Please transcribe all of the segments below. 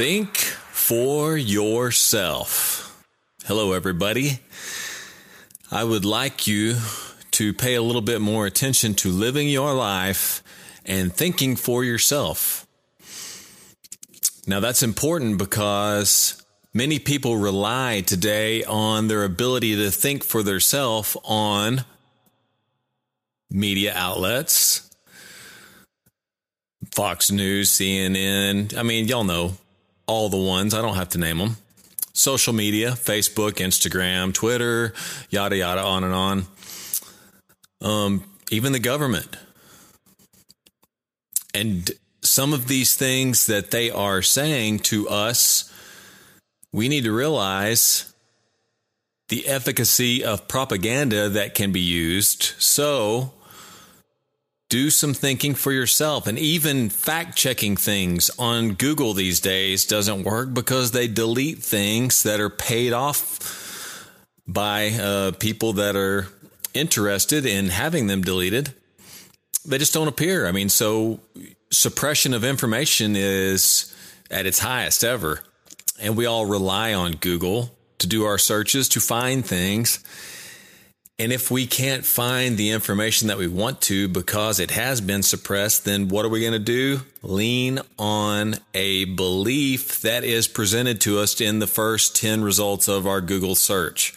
Think for yourself. Hello, everybody. I would like you to pay a little bit more attention to living your life and thinking for yourself. Now, that's important because many people rely today on their ability to think for themselves on media outlets, Fox News, CNN. I mean, y'all know all the ones. I don't have to name them. Social media, Facebook, Instagram, Twitter, yada, yada, on and on. Um, even the government. And some of these things that they are saying to us, we need to realize the efficacy of propaganda that can be used. So, do some thinking for yourself. And even fact checking things on Google these days doesn't work because they delete things that are paid off by uh, people that are interested in having them deleted. They just don't appear. I mean, so suppression of information is at its highest ever. And we all rely on Google to do our searches, to find things. And if we can't find the information that we want to because it has been suppressed, then what are we going to do? Lean on a belief that is presented to us in the first 10 results of our Google search.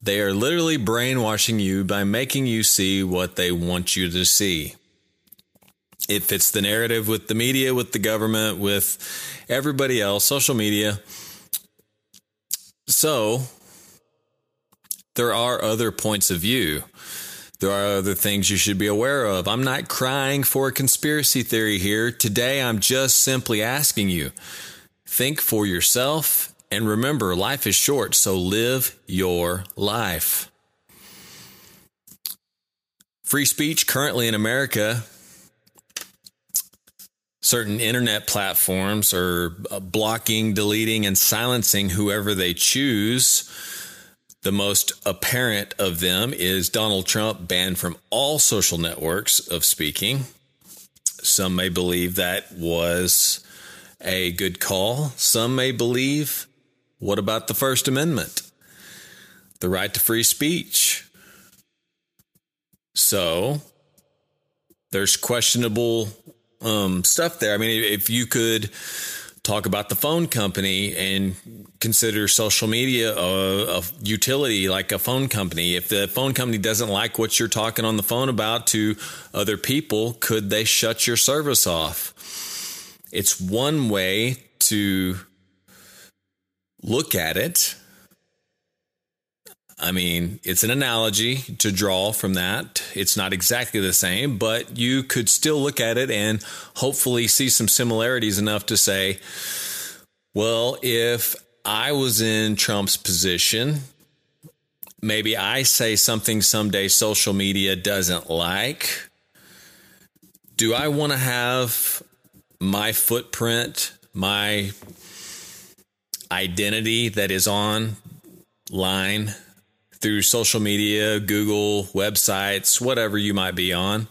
They are literally brainwashing you by making you see what they want you to see. It fits the narrative with the media, with the government, with everybody else, social media. So, there are other points of view. There are other things you should be aware of. I'm not crying for a conspiracy theory here. Today, I'm just simply asking you think for yourself and remember life is short, so live your life. Free speech currently in America, certain internet platforms are blocking, deleting, and silencing whoever they choose the most apparent of them is Donald Trump banned from all social networks of speaking. Some may believe that was a good call. Some may believe, what about the First Amendment? The right to free speech. So there's questionable um, stuff there. I mean, if you could talk about the phone company and consider social media a, a, utility like a phone company. If the phone company doesn't like what you're talking on the phone about to other people, could they shut your service off? It's one way to look at it. I mean, it's an analogy to draw from that. It's not exactly the same, but you could still look at it and hopefully see some similarities enough to say, well, if I was in Trump's position, maybe I say something someday social media doesn't like. Do I want to have my footprint, my identity that is online through social media, Google, websites, whatever you might be on,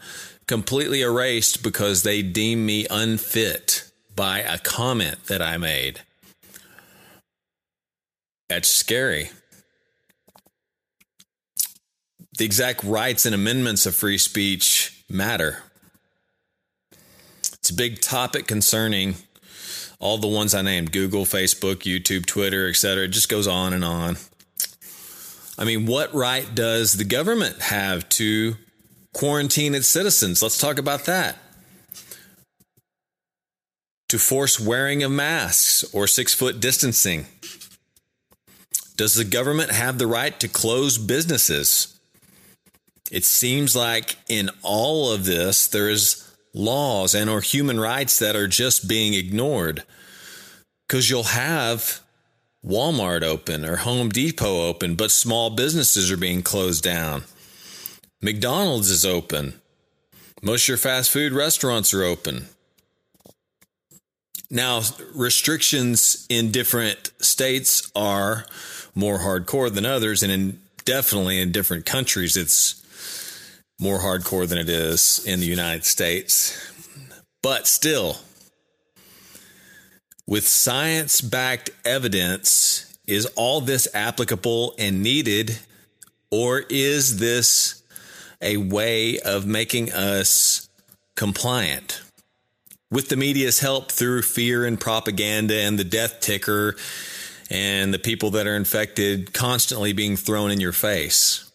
completely erased because they deem me unfit by a comment that I made. That's scary. The exact rights and amendments of free speech matter. It's a big topic concerning all the ones I named Google, Facebook, YouTube, Twitter, etc. It just goes on and on. I mean, what right does the government have to quarantine its citizens? Let's talk about that. To force wearing of masks or six foot distancing. Does the government have the right to close businesses? It seems like in all of this, there is laws and or human rights that are just being ignored. Because you'll have Walmart open or Home Depot open, but small businesses are being closed down. McDonald's is open. Most of your fast food restaurants are open. Now, restrictions in different states are more hardcore than others, and in, definitely in different countries, it's more hardcore than it is in the United States. But still, with science backed evidence, is all this applicable and needed, or is this a way of making us compliant? With the media's help through fear and propaganda and the death ticker and the people that are infected constantly being thrown in your face.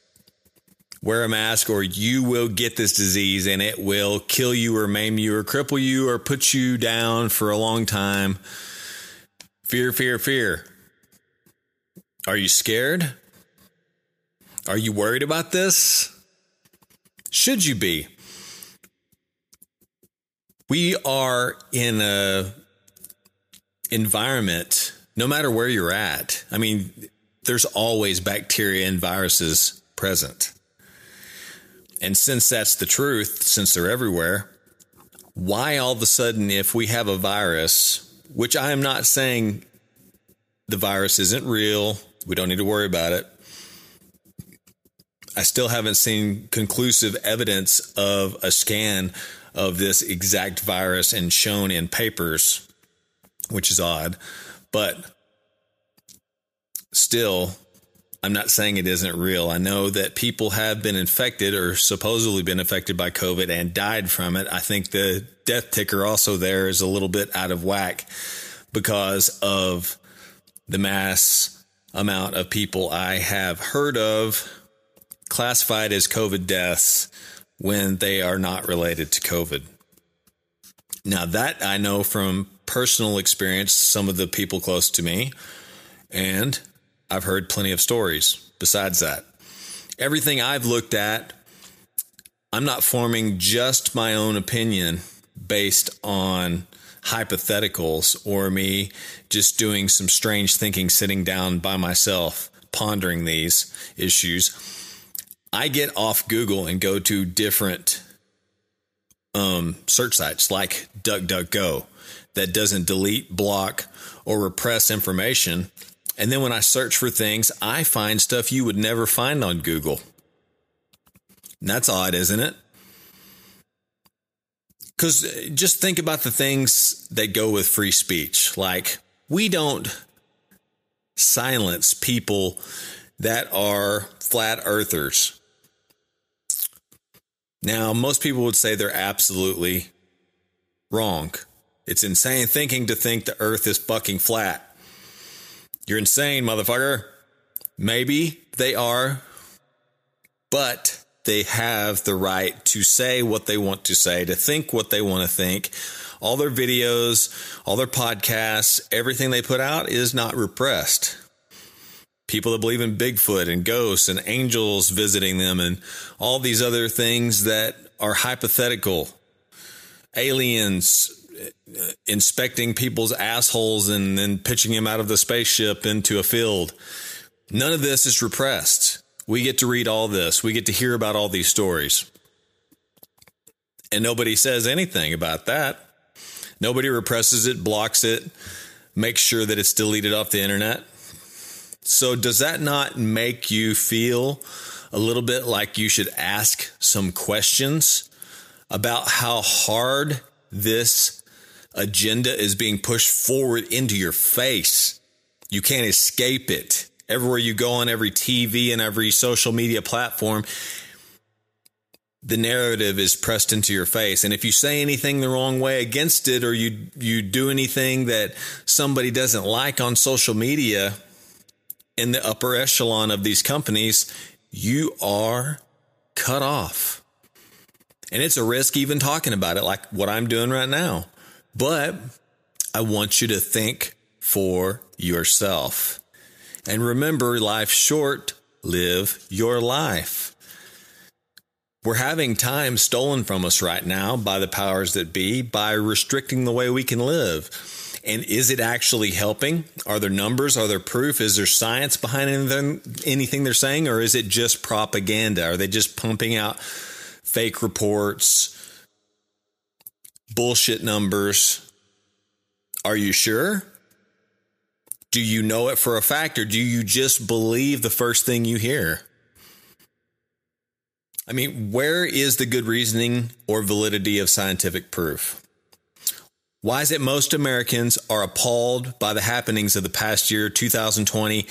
Wear a mask or you will get this disease and it will kill you or maim you or cripple you or put you down for a long time. Fear, fear, fear. Are you scared? Are you worried about this? Should you be? We are in a environment no matter where you're at. I mean, there's always bacteria and viruses present. And since that's the truth, since they're everywhere, why all of a sudden, if we have a virus, which I am not saying the virus isn't real, we don't need to worry about it. I still haven't seen conclusive evidence of a scan of this exact virus and shown in papers, which is odd. But still, I'm not saying it isn't real. I know that people have been infected or supposedly been affected by COVID and died from it. I think the death ticker also there is a little bit out of whack because of the mass amount of people I have heard of classified as COVID deaths when they are not related to COVID. Now, that I know from personal experience, some of the people close to me, and I've heard plenty of stories besides that. Everything I've looked at, I'm not forming just my own opinion based on hypotheticals or me just doing some strange thinking sitting down by myself pondering these issues. I get off Google and go to different um, search sites like DuckDuckGo that doesn't delete, block, or repress information. And then when I search for things, I find stuff you would never find on Google. And that's odd, isn't it? Because uh, just think about the things that go with free speech. Like, we don't silence people that are flat earthers. Now, most people would say they're absolutely wrong. It's insane thinking to think the earth is fucking flat. You're insane, motherfucker. Maybe they are, but they have the right to say what they want to say, to think what they want to think. All their videos, all their podcasts, everything they put out is not repressed. People that believe in Bigfoot and ghosts and angels visiting them and all these other things that are hypothetical. Aliens inspecting people's assholes and then pitching them out of the spaceship into a field. None of this is repressed. We get to read all this. We get to hear about all these stories. And nobody says anything about that. Nobody represses it, blocks it, makes sure that it's deleted off the internet. So, does that not make you feel a little bit like you should ask some questions about how hard this agenda is being pushed forward into your face? You can't escape it everywhere you go on every TV and every social media platform, the narrative is pressed into your face. And if you say anything the wrong way against it, or you you do anything that somebody doesn't like on social media, in the upper echelon of these companies, you are cut off. And it's a risk even talking about it, like what I'm doing right now. But I want you to think for yourself. And remember, life's short. Live your life. We're having time stolen from us right now by the powers that be by restricting the way we can live. And is it actually helping? Are there numbers? Are there proof? Is there science behind anything, anything they're saying? Or is it just propaganda? Are they just pumping out fake reports, bullshit numbers? Are you sure? Do you know it for a fact or do you just believe the first thing you hear? I mean, where is the good reasoning or validity of scientific proof? Why is it most Americans are appalled by the happenings of the past year, 2020?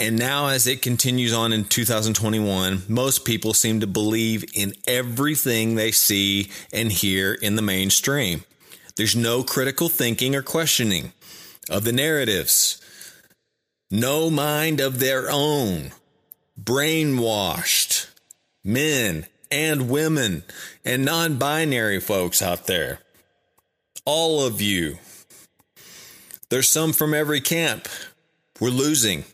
And now, as it continues on in 2021, most people seem to believe in everything they see and hear in the mainstream. There's no critical thinking or questioning of the narratives, no mind of their own, brainwashed men and women and non binary folks out there all of you. There's some from every camp. We're losing.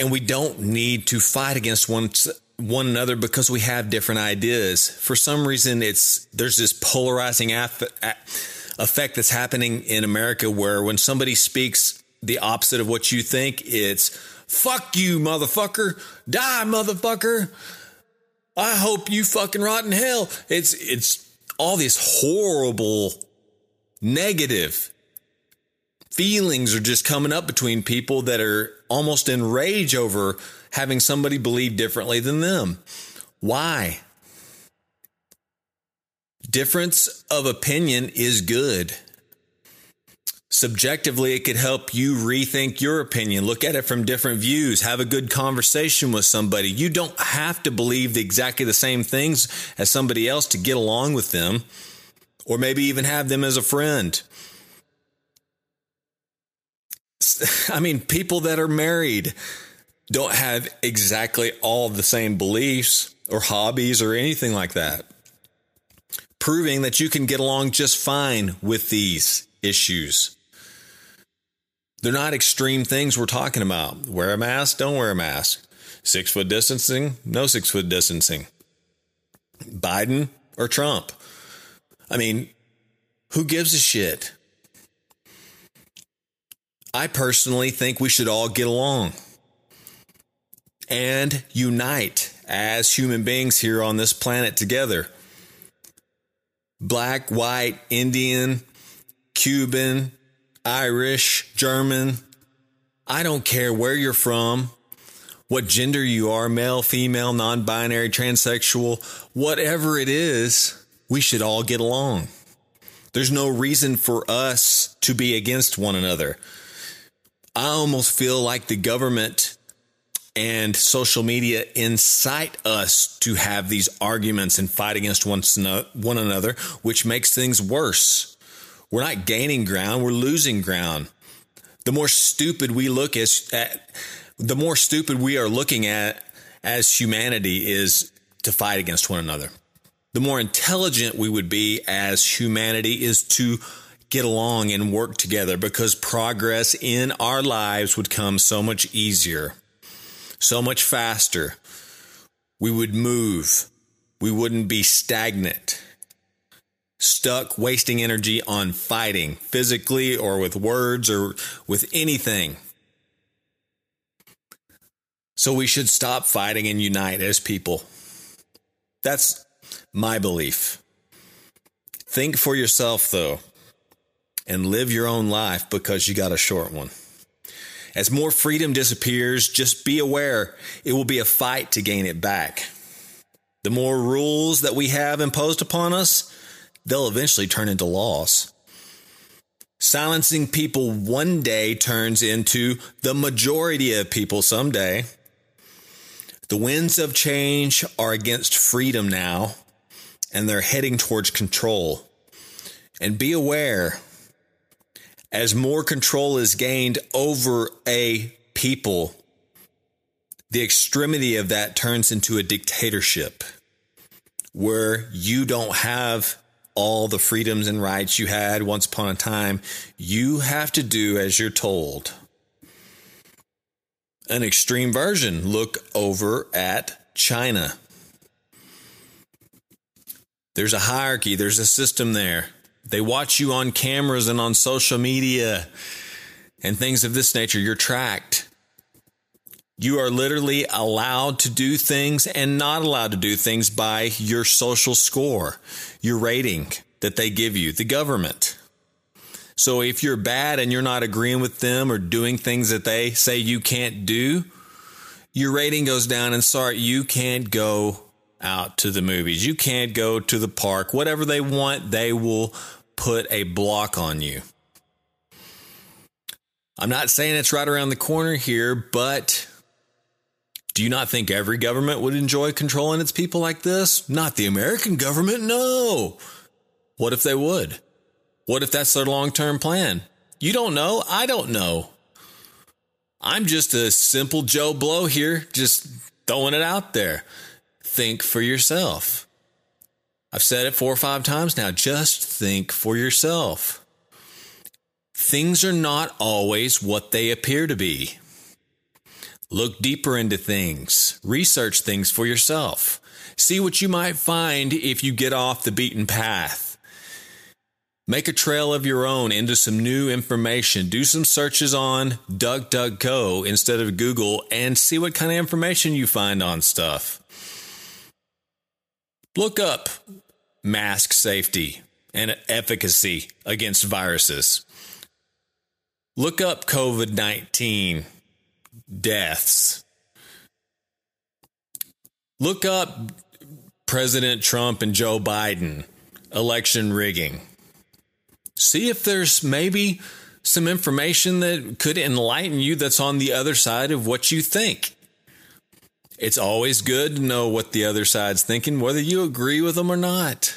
And we don't need to fight against one one another because we have different ideas. For some reason it's there's this polarizing effect that's happening in America where when somebody speaks the opposite of what you think, it's fuck you motherfucker, die motherfucker. I hope you fucking rot in hell. It's it's all this horrible negative feelings are just coming up between people that are almost in rage over having somebody believe differently than them. Why? Difference of opinion is good. Subjectively, it could help you rethink your opinion, look at it from different views, have a good conversation with somebody. You don't have to believe exactly the same things as somebody else to get along with them, or maybe even have them as a friend. I mean, people that are married don't have exactly all the same beliefs or hobbies or anything like that. Proving that you can get along just fine with these issues. They're not extreme things we're talking about. Wear a mask, don't wear a mask. Six foot distancing, no six foot distancing. Biden or Trump. I mean, who gives a shit? I personally think we should all get along and unite as human beings here on this planet together. Black, white, Indian, Cuban, Irish, German. I don't care where you're from, what gender you are male, female, non binary, transsexual, whatever it is, we should all get along. There's no reason for us to be against one another. I almost feel like the government and social media incite us to have these arguments and fight against one, another, which makes things worse. We're not gaining ground, we're losing ground. The more stupid we look as at, the more stupid we are looking at as humanity is to fight against one another. The more intelligent we would be as humanity is to get along and work together because progress in our lives would come so much easier, so much faster. We would move. We wouldn't be stagnant stuck wasting energy on fighting physically or with words or with anything. So we should stop fighting and unite as people. That's my belief. Think for yourself, though, and live your own life because you got a short one. As more freedom disappears, just be aware it will be a fight to gain it back. The more rules that we have imposed upon us, they'll eventually turn into laws. Silencing people one day turns into the majority of people someday. The winds of change are against freedom now, and they're heading towards control. And be aware as more control is gained over a people, the extremity of that turns into a dictatorship where you don't have all the freedoms and rights you had once upon a time. You have to do as you're told. An extreme version look over at China. There's a hierarchy, there's a system there. They watch you on cameras and on social media and things of this nature. You're tracked. You are literally allowed to do things and not allowed to do things by your social score, your rating that they give you, the government. So if you're bad and you're not agreeing with them or doing things that they say you can't do, your rating goes down and sorry, you can't go out to the movies. You can't go to the park. Whatever they want, they will put a block on you. I'm not saying it's right around the corner here, but do you not think every government would enjoy controlling its people like this? Not the American government, no. What if they would? What if that's their long term plan? You don't know. I don't know. I'm just a simple Joe Blow here, just throwing it out there. Think for yourself. I've said it four or five times now. Just think for yourself. Things are not always what they appear to be. Look deeper into things, research things for yourself, see what you might find if you get off the beaten path. Make a trail of your own into some new information. Do some searches on DuckDuckGo instead of Google and see what kind of information you find on stuff. Look up mask safety and efficacy against viruses. Look up COVID 19 deaths. Look up President Trump and Joe Biden election rigging. See if there's maybe some information that could enlighten you that's on the other side of what you think. It's always good to know what the other side's thinking, whether you agree with them or not.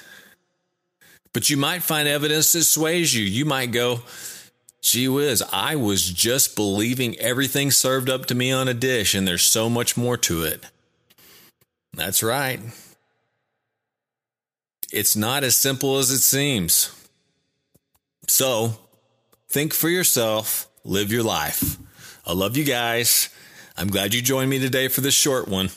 But you might find evidence that sways you. You might go, Gee whiz, I was just believing everything served up to me on a dish, and there's so much more to it. That's right. It's not as simple as it seems. So, think for yourself, live your life. I love you guys. I'm glad you joined me today for this short one.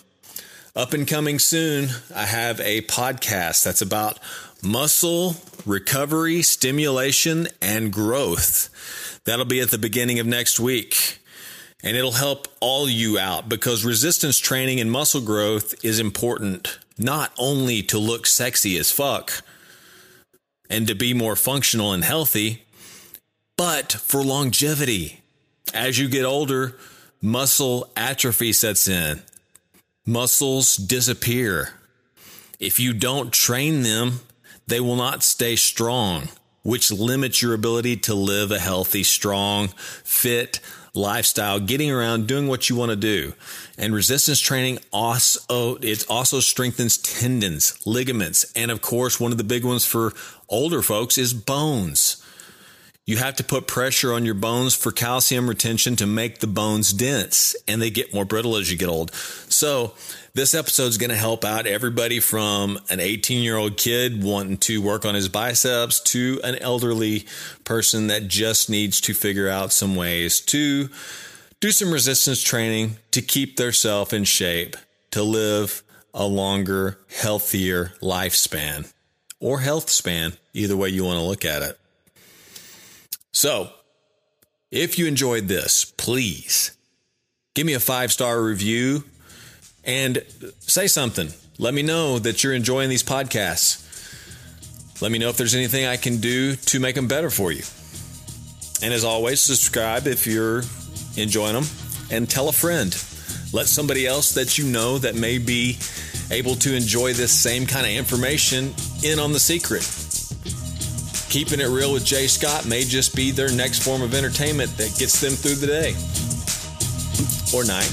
Up and coming soon, I have a podcast that's about muscle recovery, stimulation, and growth. That'll be at the beginning of next week. And it'll help all you out because resistance training and muscle growth is important not only to look sexy as fuck and to be more functional and healthy, but for longevity. As you get older, muscle atrophy sets in, muscles disappear. If you don't train them, they will not stay strong, which limits your ability to live a healthy, strong, fit lifestyle, getting around, doing what you want to do. And resistance training also, it also strengthens tendons, ligaments, and of course, one of the big ones for older folks is bones. You have to put pressure on your bones for calcium retention to make the bones dense and they get more brittle as you get old. So, this episode is going to help out everybody from an 18 year old kid wanting to work on his biceps to an elderly person that just needs to figure out some ways to do some resistance training to keep theirself in shape to live a longer, healthier lifespan or health span, either way you want to look at it. So, if you enjoyed this, please give me a five star review and say something. Let me know that you're enjoying these podcasts. Let me know if there's anything I can do to make them better for you. And as always, subscribe if you're enjoying them and tell a friend. Let somebody else that you know that may be able to enjoy this same kind of information in on the secret. Keeping it real with Jay Scott may just be their next form of entertainment that gets them through the day or night.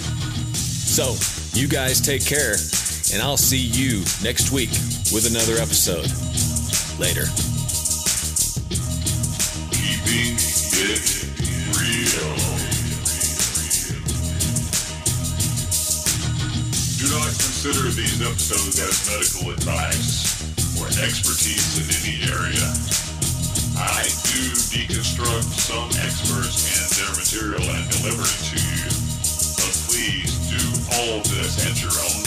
So, you guys take care, and I'll see you next week with another episode. Later. Keeping it real. Do not consider these episodes as medical advice or expertise in any area. I do deconstruct some experts and their material and deliver it to you. But please do all this at your own